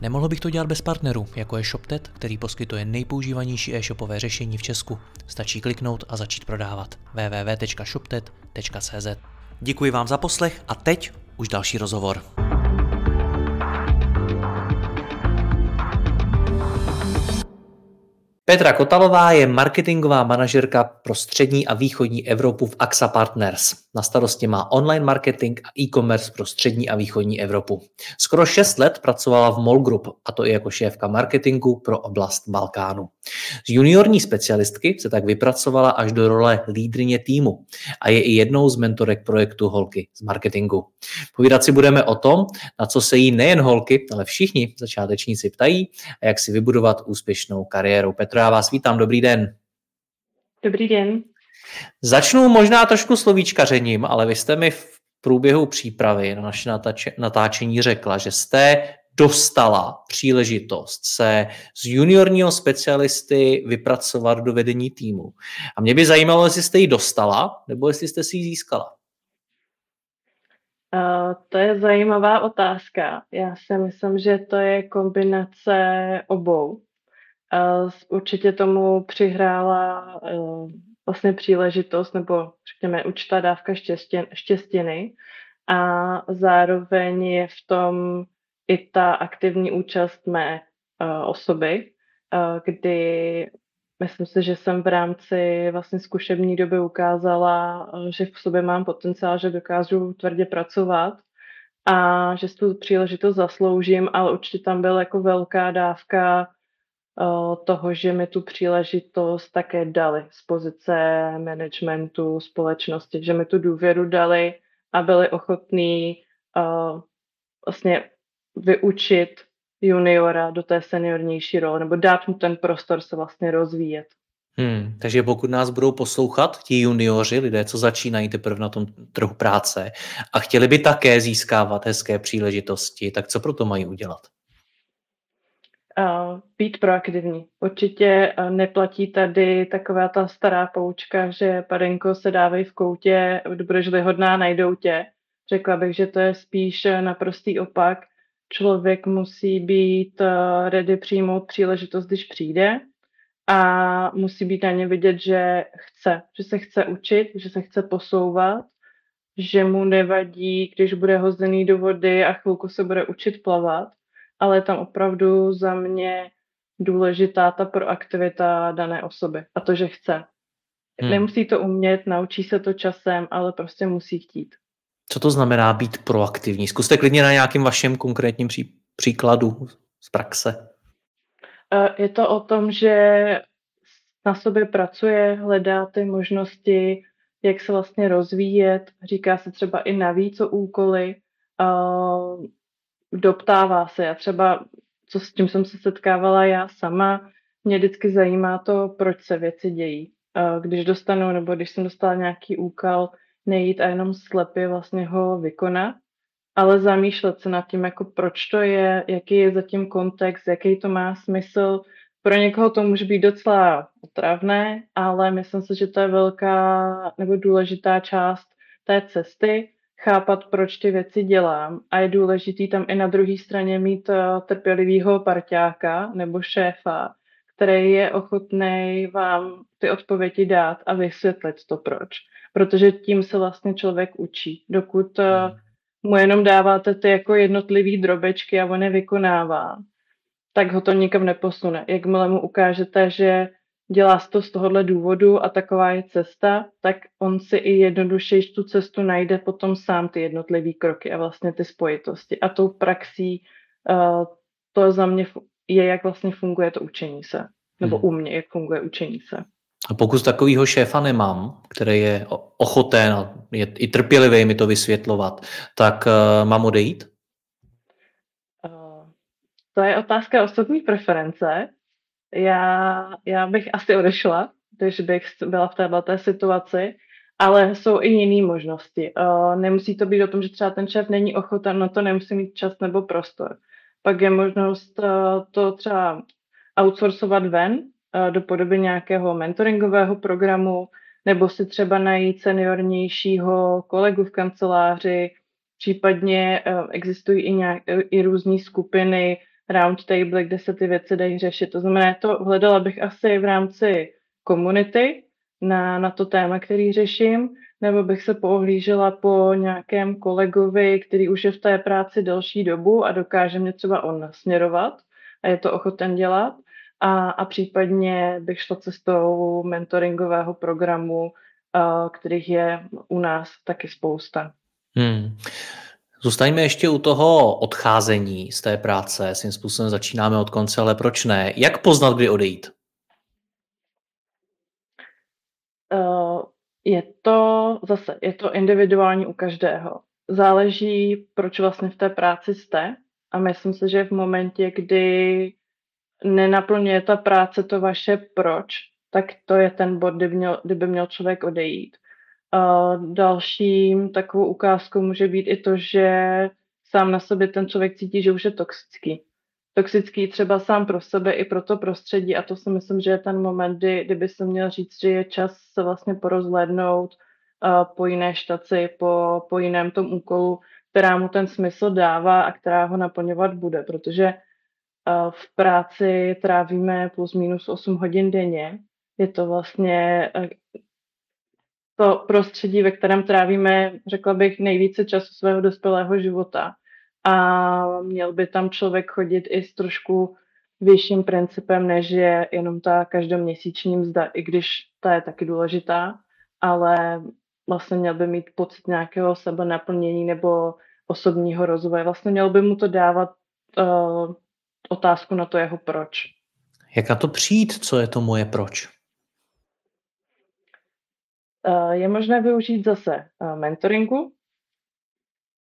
Nemohl bych to dělat bez partnerů, jako je ShopTet, který poskytuje nejpoužívanější e-shopové řešení v Česku. Stačí kliknout a začít prodávat. www.shoptet.cz Děkuji vám za poslech a teď už další rozhovor. Petra Kotalová je marketingová manažerka pro střední a východní Evropu v AXA Partners. Na starosti má online marketing a e-commerce pro střední a východní Evropu. Skoro 6 let pracovala v MOL Group, a to i jako šéfka marketingu pro oblast Balkánu. Z juniorní specialistky se tak vypracovala až do role lídrině týmu a je i jednou z mentorek projektu Holky z marketingu. Povídat si budeme o tom, na co se jí nejen holky, ale všichni začátečníci ptají a jak si vybudovat úspěšnou kariéru. Petra, já vás vítám, dobrý den. Dobrý den. Začnu možná trošku slovíčkařením, ale vy jste mi v průběhu přípravy na naše natáčení řekla, že jste dostala příležitost se z juniorního specialisty vypracovat do vedení týmu. A mě by zajímalo, jestli jste ji dostala, nebo jestli jste si ji získala. Uh, to je zajímavá otázka. Já si myslím, že to je kombinace obou. Uh, určitě tomu přihrála uh, vlastně příležitost, nebo řekněme určitá dávka štěstin, štěstiny. A zároveň je v tom i ta aktivní účast mé uh, osoby, uh, kdy myslím si, že jsem v rámci vlastně zkušební doby ukázala, uh, že v sobě mám potenciál, že dokážu tvrdě pracovat a že si tu příležitost zasloužím, ale určitě tam byla jako velká dávka toho, že mi tu příležitost také dali z pozice managementu společnosti, že mi tu důvěru dali a byli ochotní uh, vlastně vyučit juniora do té seniornější role, nebo dát mu ten prostor se vlastně rozvíjet. Hmm, takže pokud nás budou poslouchat ti junioři, lidé, co začínají teprve na tom trhu práce a chtěli by také získávat hezké příležitosti, tak co pro to mají udělat? Být proaktivní. Určitě neplatí tady taková ta stará poučka, že padenko se dávej v koutě, budeš-li hodná, najdou tě. Řekla bych, že to je spíš naprostý opak člověk musí být ready přijmout příležitost, když přijde a musí být na ně vidět, že chce, že se chce učit, že se chce posouvat, že mu nevadí, když bude hozený do vody a chvilku se bude učit plavat, ale tam opravdu za mě důležitá ta proaktivita dané osoby a to, že chce. Hmm. Nemusí to umět, naučí se to časem, ale prostě musí chtít. Co to znamená být proaktivní? Zkuste klidně na nějakém vašem konkrétním pří, příkladu z praxe. Je to o tom, že na sobě pracuje, hledá ty možnosti, jak se vlastně rozvíjet, říká se třeba i navíc o úkoly, doptává se. Já třeba, co s tím jsem se setkávala já sama, mě vždycky zajímá to, proč se věci dějí. Když dostanu, nebo když jsem dostala nějaký úkol, nejít a jenom slepě vlastně ho vykonat, ale zamýšlet se nad tím, jako proč to je, jaký je zatím kontext, jaký to má smysl. Pro někoho to může být docela otravné, ale myslím si, že to je velká nebo důležitá část té cesty, chápat, proč ty věci dělám a je důležitý tam i na druhé straně mít eh, trpělivého parťáka nebo šéfa, který je ochotný vám ty odpovědi dát a vysvětlit to proč protože tím se vlastně člověk učí. Dokud eh, hmm. mu jenom dáváte ty jako jednotlivý drobečky a on je vykonává, tak ho to nikam neposune. Jakmile mu ukážete, že dělá to z tohohle důvodu a taková je cesta, tak on si i jednodušeji tu cestu najde potom sám ty jednotlivé kroky a vlastně ty spojitosti. A tou praxí uh, to za mě je, jak vlastně funguje to učení se. Nebo hmm. u mě, jak funguje učení se. A pokud takového šéfa nemám, který je ochoten a je i trpělivý mi to vysvětlovat, tak uh, mám odejít? Uh, to je otázka osobní preference. Já, já bych asi odešla, když bych byla v této situaci, ale jsou i jiné možnosti. Uh, nemusí to být o tom, že třeba ten šéf není ochoten, na to nemusí mít čas nebo prostor. Pak je možnost uh, to třeba outsourcovat ven uh, do podoby nějakého mentoringového programu, nebo si třeba najít seniornějšího kolegu v kanceláři, případně existují i, nějak, i různé skupiny, roundtable, kde se ty věci dají řešit. To znamená, to hledala bych asi v rámci komunity na, na to téma, který řeším, nebo bych se poohlížela po nějakém kolegovi, který už je v té práci delší dobu a dokáže mě třeba on nasměrovat a je to ochoten dělat. A, a případně bych šla cestou mentoringového programu, uh, kterých je u nás taky spousta. Hmm. Zůstaňme ještě u toho odcházení z té práce. Svým způsobem začínáme od konce, ale proč ne? Jak poznat, kdy odejít? Uh, je to zase, je to individuální u každého. Záleží, proč vlastně v té práci jste. A myslím si, že v momentě, kdy nenaplňuje ta práce to vaše proč, tak to je ten bod, kdy, měl, kdy by měl člověk odejít. A dalším takovou ukázkou může být i to, že sám na sobě ten člověk cítí, že už je toxický. Toxický třeba sám pro sebe i pro to prostředí a to si myslím, že je ten moment, kdy, kdyby se měl říct, že je čas se vlastně porozhlednout uh, po jiné štaci, po, po jiném tom úkolu, která mu ten smysl dává a která ho naplňovat bude, protože uh, v práci trávíme plus minus 8 hodin denně. Je to vlastně to prostředí, ve kterém trávíme, řekla bych, nejvíce času svého dospělého života. A měl by tam člověk chodit i s trošku vyšším principem, než je jenom ta každoměsíční mzda, i když ta je taky důležitá, ale vlastně měl by mít pocit nějakého sebe naplnění nebo osobního rozvoje. Vlastně měl by mu to dávat uh, otázku na to jeho proč. Jak na to přijít, co je to moje proč? Eh, je možné využít zase eh, mentoringu.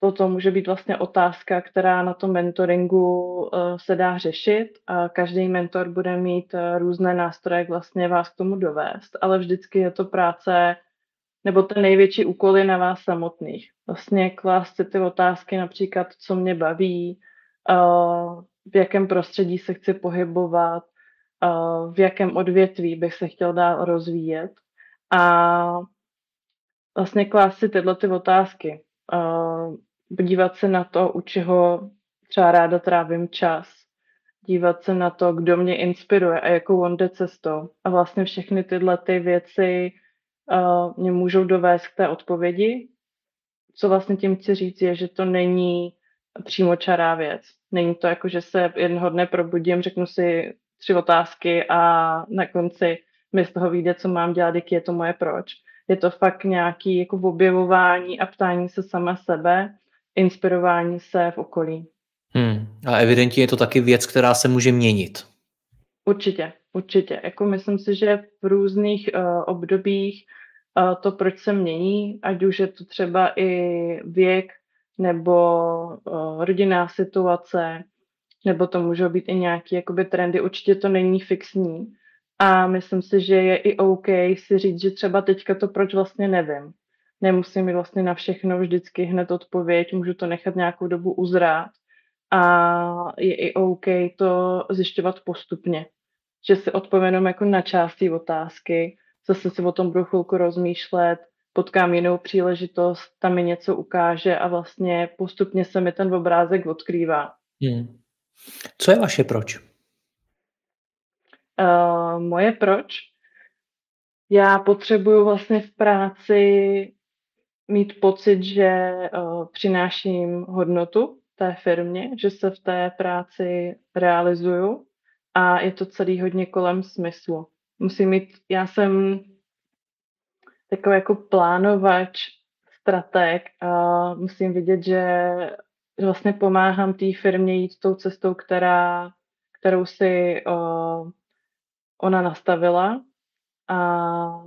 Toto může být vlastně otázka, která na tom mentoringu eh, se dá řešit. Každý mentor bude mít různé nástroje, jak vlastně vás k tomu dovést, ale vždycky je to práce nebo ten největší úkol je na vás samotných. Vlastně klást si ty otázky například, co mě baví, v jakém prostředí se chci pohybovat, v jakém odvětví bych se chtěl dál rozvíjet a vlastně klást si tyhle ty otázky. Podívat se na to, u čeho třeba ráda trávím čas. Dívat se na to, kdo mě inspiruje a jakou on jde cestou. A vlastně všechny tyhle ty věci uh, mě můžou dovést k té odpovědi. Co vlastně tím chci říct je, že to není přímo čará věc. Není to jako, že se jednoho dne probudím, řeknu si tři otázky a na konci mi z toho vyjde, co mám dělat, jaký je to moje proč. Je to fakt nějaký jako objevování a ptání se sama sebe, inspirování se v okolí. Hmm. A evidentně je to taky věc, která se může měnit. Určitě, určitě. Jako myslím si, že v různých uh, obdobích uh, to, proč se mění, ať už je to třeba i věk nebo uh, rodinná situace, nebo to můžou být i nějaké jakoby trendy. Určitě to není fixní, a myslím si, že je i OK si říct, že třeba teďka to proč vlastně nevím. Nemusím mít vlastně na všechno vždycky hned odpověď, můžu to nechat nějakou dobu uzrát. A je i OK to zjišťovat postupně. Že si odpovím jako na části otázky, zase si o tom budu chvilku rozmýšlet, potkám jinou příležitost, tam mi něco ukáže a vlastně postupně se mi ten obrázek odkrývá. Hmm. Co je vaše proč? Uh, moje proč? Já potřebuju vlastně v práci mít pocit, že uh, přináším hodnotu té firmě, že se v té práci realizuju a je to celý hodně kolem smyslu. Musím mít, já jsem takový jako plánovač, strateg a musím vidět, že vlastně pomáhám té firmě jít tou cestou, která, kterou si uh, ona nastavila a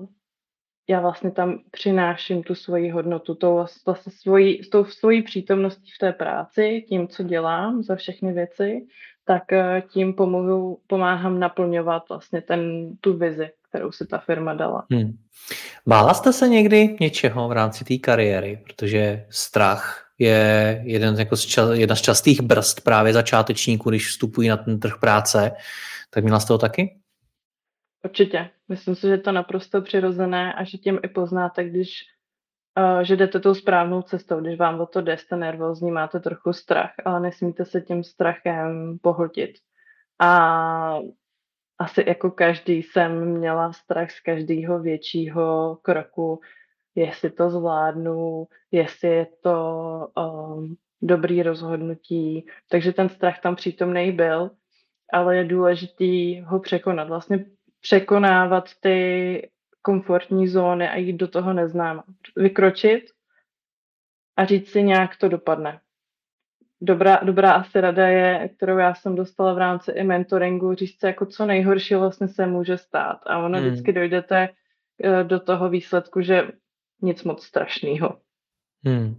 já vlastně tam přináším tu svoji hodnotu, tou, vlastně svoji, s tou svojí přítomností v té práci, tím, co dělám za všechny věci tak eh, tím pomohu, pomáhám naplňovat vlastně ten, tu vizi, kterou si ta firma dala. Hmm. Bála jste se někdy něčeho v rámci té kariéry, protože strach je jeden jako z ča- jedna z častých brzd právě začátečníků, když vstupují na ten trh práce. Tak měla jste to taky? Určitě. Myslím si, že je to naprosto přirozené a že tím i poznáte, když uh, že jdete tou správnou cestou, když vám o to jde, jste nervózní, máte trochu strach, ale nesmíte se tím strachem pohltit. A asi jako každý jsem měla strach z každého většího kroku, jestli to zvládnu, jestli je to um, dobrý rozhodnutí. Takže ten strach tam přítomný byl, ale je důležitý ho překonat. Vlastně překonávat ty komfortní zóny a jít do toho neznáma. Vykročit a říct si, nějak to dopadne. Dobrá, dobrá asi rada je, kterou já jsem dostala v rámci i mentoringu, říct si, jako co nejhorší vlastně se může stát. A ono hmm. vždycky dojdete eh, do toho výsledku, že nic moc strašného. Hmm.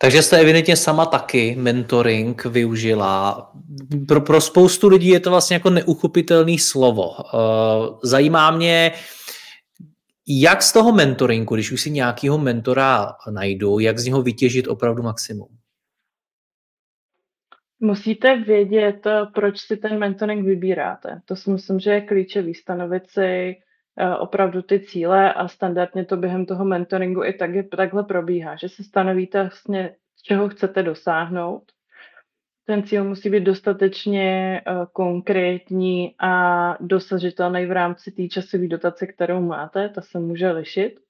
Takže jste evidentně sama taky mentoring využila. Pro, pro spoustu lidí je to vlastně jako neuchopitelný slovo. Eh, zajímá mě, jak z toho mentoringu, když už si nějakého mentora najdu, jak z něho vytěžit opravdu maximum? Musíte vědět, proč si ten mentoring vybíráte. To si myslím, že je klíčový. Stanovit si Eh, opravdu ty cíle a standardně to během toho mentoringu i tak, takhle probíhá, že se stanovíte vlastně, čeho chcete dosáhnout. Ten cíl musí být dostatečně uh, konkrétní a dosažitelný v rámci té časové dotace, kterou máte, ta se může lišit.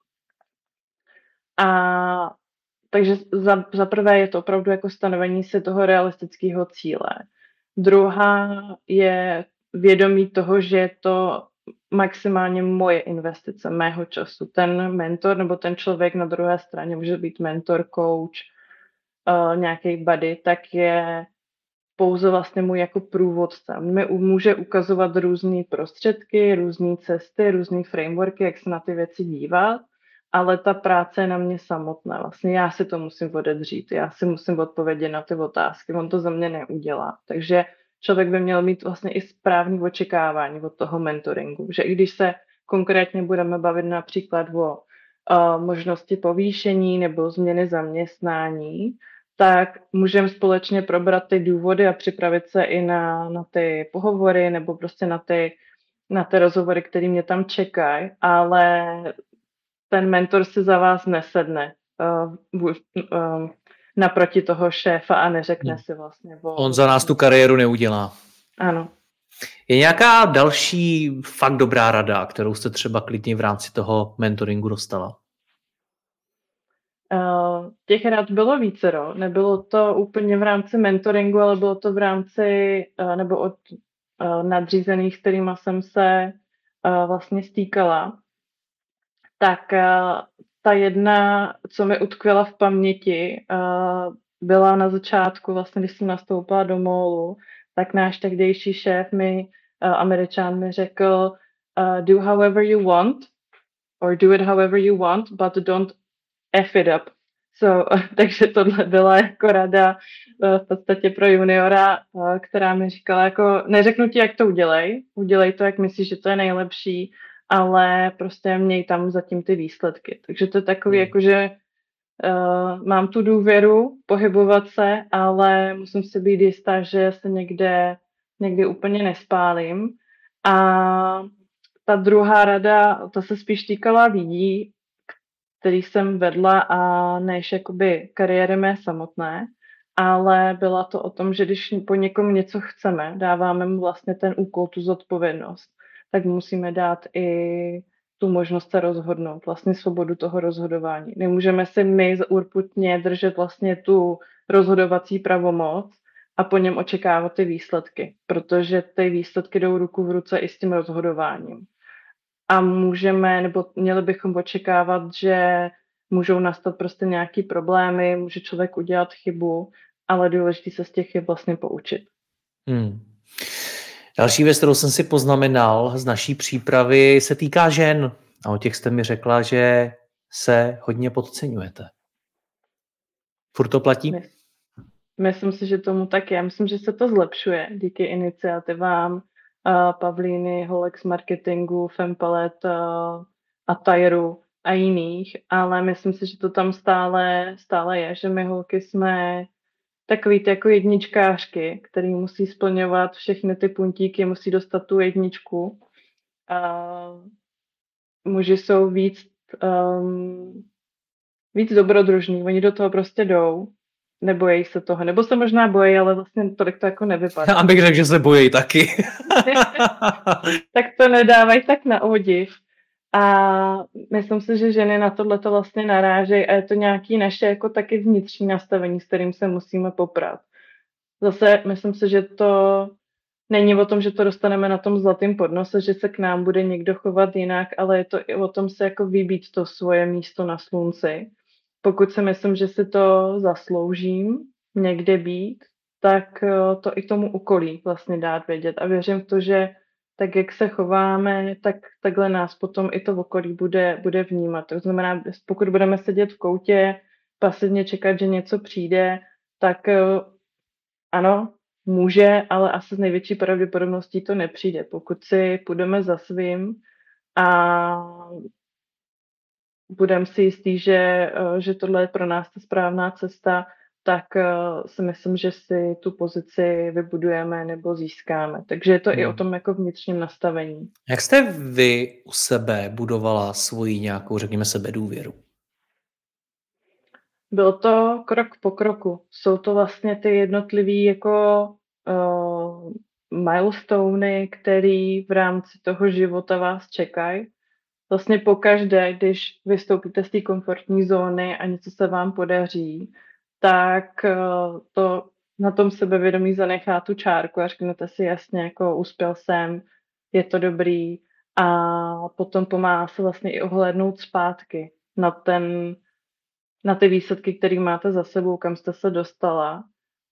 A takže za, za prvé je to opravdu jako stanovení si toho realistického cíle. Druhá je vědomí toho, že to maximálně moje investice, mého času. Ten mentor nebo ten člověk na druhé straně může být mentor, coach, uh, nějaký buddy, tak je pouze vlastně můj jako průvodce. Mě může ukazovat různé prostředky, různé cesty, různé frameworky, jak se na ty věci dívat, ale ta práce je na mě samotná. Vlastně já si to musím odedřít, já si musím odpovědět na ty otázky, on to za mě neudělá. Takže člověk by měl mít vlastně i správný očekávání od toho mentoringu, že i když se konkrétně budeme bavit například o uh, možnosti povýšení nebo změny zaměstnání, tak můžeme společně probrat ty důvody a připravit se i na, na ty pohovory nebo prostě na ty, na ty rozhovory, které mě tam čekají, ale ten mentor si za vás nesedne. Uh, uh, naproti toho šéfa a neřekne hmm. si vlastně. O... On za nás tu kariéru neudělá. Ano. Je nějaká další fakt dobrá rada, kterou jste třeba klidně v rámci toho mentoringu dostala? Uh, těch rad bylo vícero. Nebylo to úplně v rámci mentoringu, ale bylo to v rámci uh, nebo od uh, nadřízených, s kterými jsem se uh, vlastně stýkala. Tak uh, ta jedna, co mi utkvěla v paměti, uh, byla na začátku, vlastně když jsem nastoupila do MOLu, tak náš tehdejší šéf mi, uh, američan mi řekl, uh, do however you want, or do it however you want, but don't F it up. So, takže tohle byla jako rada v podstatě pro juniora, která mi říkala jako, neřeknu ti, jak to udělej, udělej to, jak myslíš, že to je nejlepší, ale prostě měj tam zatím ty výsledky. Takže to je takový, hmm. jako že uh, mám tu důvěru pohybovat se, ale musím si být jistá, že se někde, někde úplně nespálím. A ta druhá rada, to se spíš týkala lidí, který jsem vedla a než jakoby kariéry mé samotné, ale byla to o tom, že když po někom něco chceme, dáváme mu vlastně ten úkol, tu zodpovědnost tak musíme dát i tu možnost se rozhodnout, vlastně svobodu toho rozhodování. Nemůžeme si my urputně držet vlastně tu rozhodovací pravomoc a po něm očekávat ty výsledky, protože ty výsledky jdou ruku v ruce i s tím rozhodováním. A můžeme, nebo měli bychom očekávat, že můžou nastat prostě nějaký problémy, může člověk udělat chybu, ale důležité se z těch chyb vlastně poučit. Hmm. Další věc, kterou jsem si poznamenal z naší přípravy, se týká žen. A o těch jste mi řekla, že se hodně podceňujete. Furt to platí? myslím si, že tomu tak je. Myslím, že se to zlepšuje díky iniciativám uh, Pavlíny, Holex Marketingu, Fempalet uh, a Tajeru a jiných, ale myslím si, že to tam stále, stále je, že my holky jsme takový ty jako jedničkářky, který musí splňovat všechny ty puntíky, musí dostat tu jedničku. A muži jsou víc, um, víc dobrodružní, oni do toho prostě jdou, nebojí se toho, nebo se možná bojí, ale vlastně tolik to jako nevypadá. Já bych řekl, že se bojí taky. tak to nedávají tak na odiv. A myslím si, že ženy na tohle to vlastně narážejí a je to nějaký naše jako taky vnitřní nastavení, s kterým se musíme poprat. Zase myslím si, že to není o tom, že to dostaneme na tom zlatém podnose, že se k nám bude někdo chovat jinak, ale je to i o tom se jako vybít to svoje místo na slunci. Pokud si myslím, že si to zasloužím někde být, tak eh, to i tomu okolí vlastně dát vědět. A věřím v to, že tak jak se chováme, tak takhle nás potom i to okolí bude, bude vnímat. To znamená, pokud budeme sedět v koutě, pasivně čekat, že něco přijde, tak eh, ano, může, ale asi s největší pravděpodobností to nepřijde. Pokud si půjdeme za svým a budeme si jistý, že, eh, že tohle je pro nás ta správná cesta, tak uh, si myslím, že si tu pozici vybudujeme nebo získáme. Takže je to hmm. i o hmm. tom jako vnitřním nastavení. Jak jste vy u sebe budovala svoji nějakou, řekněme, sebedůvěru? Bylo to krok po kroku. Jsou to vlastně ty jednotlivý jako uh, milestony, které v rámci toho života vás čekají. Vlastně pokaždé, když vystoupíte z té komfortní zóny a něco se vám podaří, tak eh, to na tom sebevědomí zanechá tu čárku a řeknete si jasně, jako uspěl jsem, je to dobrý. A potom pomáhá se vlastně i ohlednout zpátky na ten, na ty výsledky, které máte za sebou, kam jste se dostala.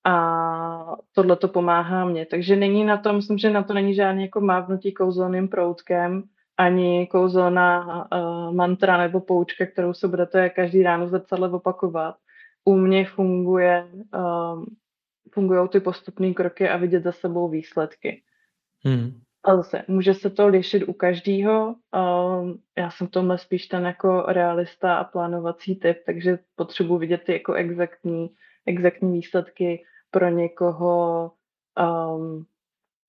A tohle to pomáhá mě. Takže není na to, myslím, že na to není žádný jako mávnutí kouzelným proutkem, ani kouzelná uh, mantra nebo poučka, kterou se budete každý ráno zrcadle opakovat, u mě funguje, um, fungují ty postupné kroky a vidět za sebou výsledky. Hmm. A zase, může se to lišit u každého. Um, já jsem tomhle spíš ten jako realista a plánovací typ, takže potřebuji vidět ty jako exaktní, exaktní výsledky pro někoho um,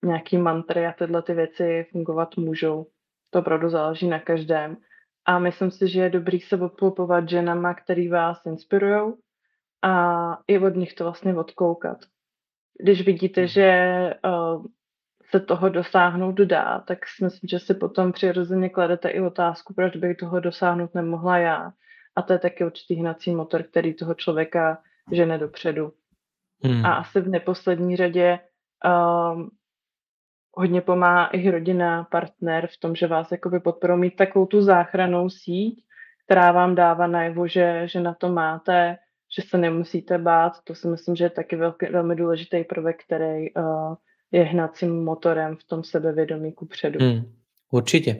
nějaký mantry a tyhle ty věci fungovat můžou. To opravdu záleží na každém. A myslím si, že je dobrý se obklopovat ženama, který vás inspirují, a i od nich to vlastně odkoukat. Když vidíte, mhm. že uh, se toho dosáhnout dá, tak si myslím, že si potom přirozeně kladete i otázku, proč bych toho dosáhnout nemohla já. A to je taky určitý hnací motor, který toho člověka žene dopředu. Hmm. A asi v neposlední řadě um, hodně pomáhá i rodina, partner v tom, že vás jakoby podporou mít takovou tu záchranou síť, která vám dává najevo, že, že na to máte, že se nemusíte bát. To si myslím, že je taky velký, velmi důležitý prvek, který uh, je hnacím motorem v tom sebevědomí ku předu. Hmm, určitě.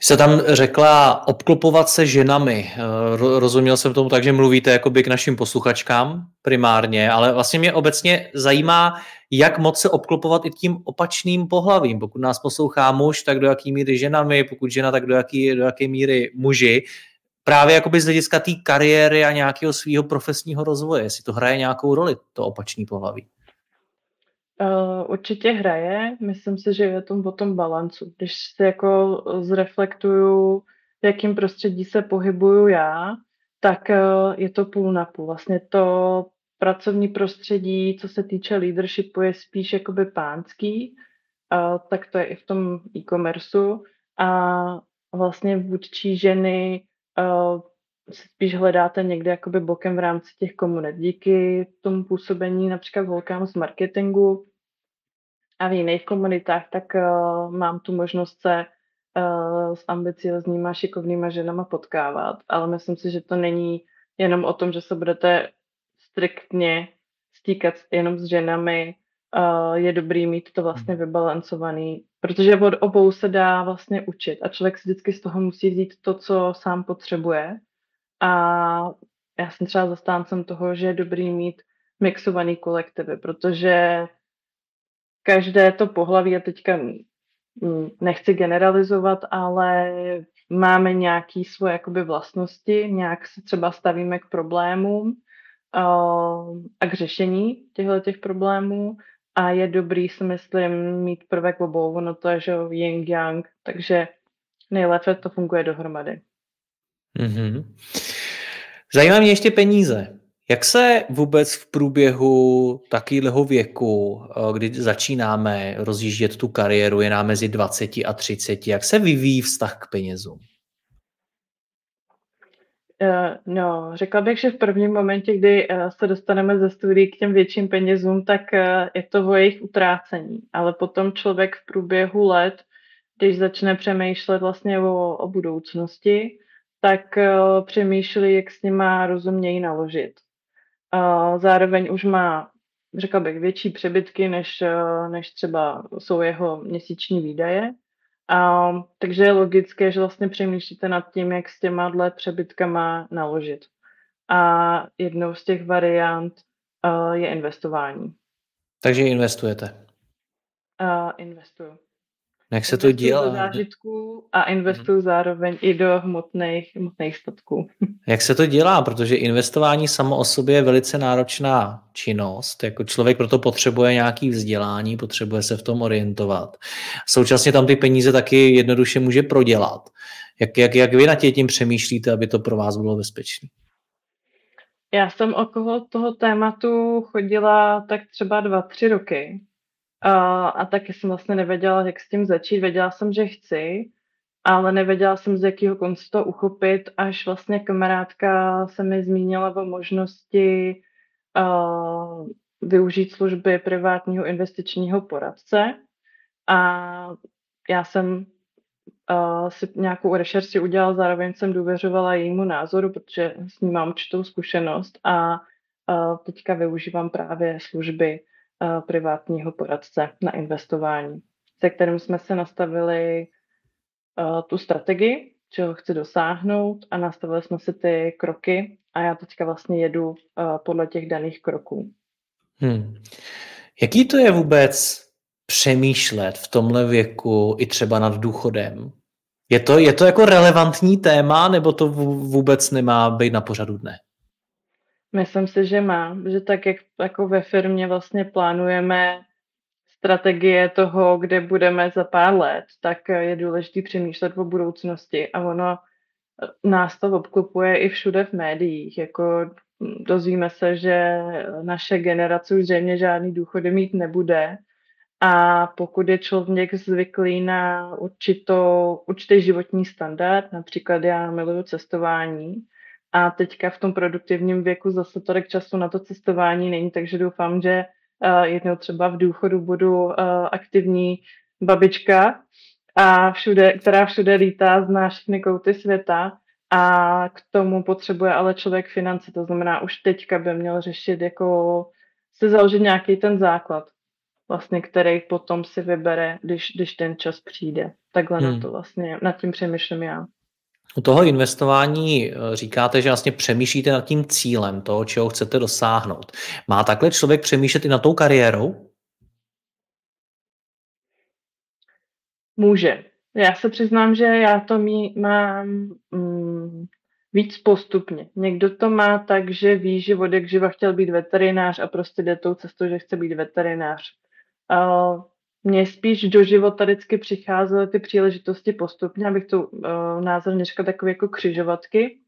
Jste tam řekla obklopovat se ženami. Eh, rozuměl jsem tomu tak, že mluvíte jakoby k našim posluchačkám primárně, ale vlastně mě obecně zajímá, jak moc se obklopovat i tím opačným pohlavím. Pokud nás poslouchá muž, tak do jaký míry ženami, pokud žena, tak do, jaký, do jaké míry muži právě jakoby z hlediska té kariéry a nějakého svého profesního rozvoje, jestli to hraje nějakou roli, to opačný pohlaví. Uh, určitě hraje. Myslím si, že je to o tom balancu. Když si jako zreflektuju, v jakém prostředí se pohybuju já, tak uh, je to půl na půl. Vlastně to pracovní prostředí, co se týče leadershipu, je spíš jakoby pánský, uh, tak to je i v tom e-commerceu. A vlastně vůdčí ženy uh, spíš hledáte někde jakoby bokem v rámci těch komunit. Díky tomu působení například volkám z marketingu a v jiných komunitách, tak uh, mám tu možnost se uh, s ambiciozníma, šikovnýma ženama potkávat, ale myslím si, že to není jenom o tom, že se budete striktně stýkat jenom s ženami, uh, je dobrý mít to vlastně hmm. vybalancovaný, protože od obou se dá vlastně učit a člověk si vždycky z toho musí vzít to, co sám potřebuje. A já jsem třeba zastáncem toho, že je dobrý mít mixovaný kolektivy, protože každé to pohlaví, a teďka nechci generalizovat, ale máme nějaké svoje jakoby vlastnosti, nějak se třeba stavíme k problémům a k řešení těchto těch problémů a je dobrý si myslím mít prvek obou, no to je, že yin yang, takže nejlépe to funguje dohromady. Mm-hmm. Zajímá mě ještě peníze. Jak se vůbec v průběhu takového věku, eh, kdy začínáme rozjíždět tu kariéru, je nám mezi 20 a 30, jak se vyvíjí vztah k penězům? Uh, no, řekla bych, že v prvním momentě, kdy uh, se dostaneme ze studií k těm větším penězům, tak uh, je to o jejich utrácení. Ale potom člověk v průběhu let, když začne přemýšlet vlastně o, o budoucnosti, tak přemýšlí, jak s nima rozumějí naložit. Zároveň už má, řekla bych, větší přebytky, než, než třeba jsou jeho měsíční výdaje. A, takže je logické, že vlastně přemýšlíte nad tím, jak s těma dle přebytkama naložit. A jednou z těch variant uh, je investování. Takže investujete? Uh, investuju. Jak se to dělá? do zážitků a investuju hmm. zároveň i do hmotných, hmotných statků. Jak se to dělá? Protože investování samo o sobě je velice náročná činnost. Jako člověk proto potřebuje nějaký vzdělání, potřebuje se v tom orientovat. Současně tam ty peníze taky jednoduše může prodělat. Jak, jak, jak vy na tě tím přemýšlíte, aby to pro vás bylo bezpečné? Já jsem okolo toho tématu chodila tak třeba dva, tři roky. A, a taky jsem vlastně nevěděla, jak s tím začít. Věděla jsem, že chci, ale nevěděla jsem, z jakého konce to uchopit, až vlastně kamarádka se mi zmínila o možnosti uh, využít služby privátního investičního poradce. A já jsem si nějakou rešerši udělala, zároveň jsem důvěřovala jejímu názoru, protože s ní mám určitou zkušenost a uh, teďka využívám právě služby privátního poradce na investování, se kterým jsme se nastavili tu strategii, čeho chci dosáhnout a nastavili jsme si ty kroky a já teďka vlastně jedu podle těch daných kroků. Hmm. Jaký to je vůbec přemýšlet v tomhle věku i třeba nad důchodem? Je to, je to jako relevantní téma, nebo to vůbec nemá být na pořadu dne? Myslím si, že má, že tak, jak jako ve firmě vlastně plánujeme strategie toho, kde budeme za pár let, tak je důležité přemýšlet o budoucnosti a ono nás to obklopuje i všude v médiích. Jako dozvíme se, že naše generace už zřejmě žádný důchody mít nebude a pokud je člověk zvyklý na určitou, určitý životní standard, například já miluju cestování, a teďka v tom produktivním věku zase tolik času na to cestování není, takže doufám, že uh, jednou třeba v důchodu budu uh, aktivní babička, a všude, která všude lítá, zná všechny kouty světa a k tomu potřebuje ale člověk finance, to znamená už teďka by měl řešit jako se založit nějaký ten základ, vlastně, který potom si vybere, když, když ten čas přijde. Takhle hmm. na to vlastně, nad tím přemýšlím já. U toho investování eh, říkáte, že vlastně přemýšlíte nad tím cílem toho, čeho chcete dosáhnout. Má takhle člověk přemýšlet i na tou kariérou? Může. Já se přiznám, že já to mý, mám mm, víc postupně. Někdo to má tak, že ví, že od jak živa chtěl být veterinář a prostě jde tou cestou, že chce být veterinář. Uh, mně spíš do života vždycky přicházely ty příležitosti postupně, abych to uh, názorně řekla takové jako křižovatky,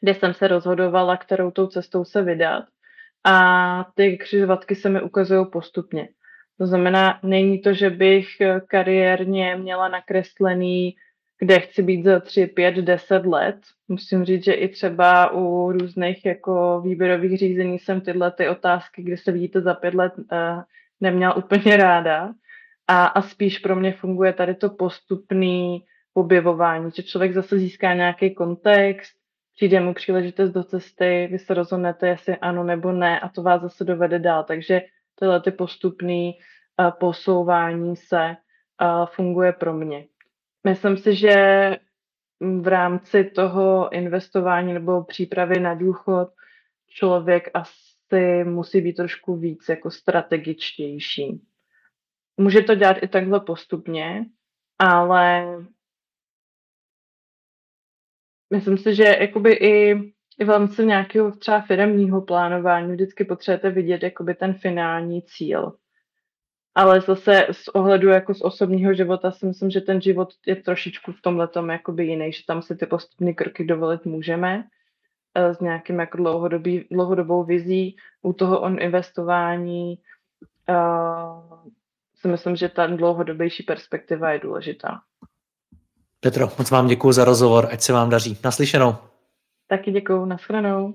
kde jsem se rozhodovala, kterou tou cestou se vydat. A ty křižovatky se mi ukazují postupně. To znamená, není to, že bych kariérně měla nakreslený, kde chci být za 3, 5, 10 let. Musím říct, že i třeba u různých jako výběrových řízení jsem tyhle ty otázky, kde se vidíte za pět let, uh, neměla úplně ráda. A, a spíš pro mě funguje tady to postupný objevování, že člověk zase získá nějaký kontext, přijde mu příležitost do cesty, vy se rozhodnete, jestli ano nebo ne a to vás zase dovede dál. Takže tyhle ty postupný uh, posouvání se uh, funguje pro mě. Myslím si, že v rámci toho investování nebo přípravy na důchod člověk asi asi musí být trošku víc jako strategičtější. Může to dělat i takhle postupně, ale myslím si, že jakoby i, i v rámci nějakého třeba firmního plánování vždycky potřebujete vidět jakoby ten finální cíl. Ale zase z ohledu jako z osobního života si myslím, že ten život je trošičku v tomhle jakoby jiný, že tam si ty postupné kroky dovolit můžeme s nějakým jako dlouhodobý, dlouhodobou vizí. U toho on investování uh, si myslím, že ta dlouhodobější perspektiva je důležitá. Petro, moc vám děkuji za rozhovor, ať se vám daří. Naslyšenou. Taky děkuji, nashledanou.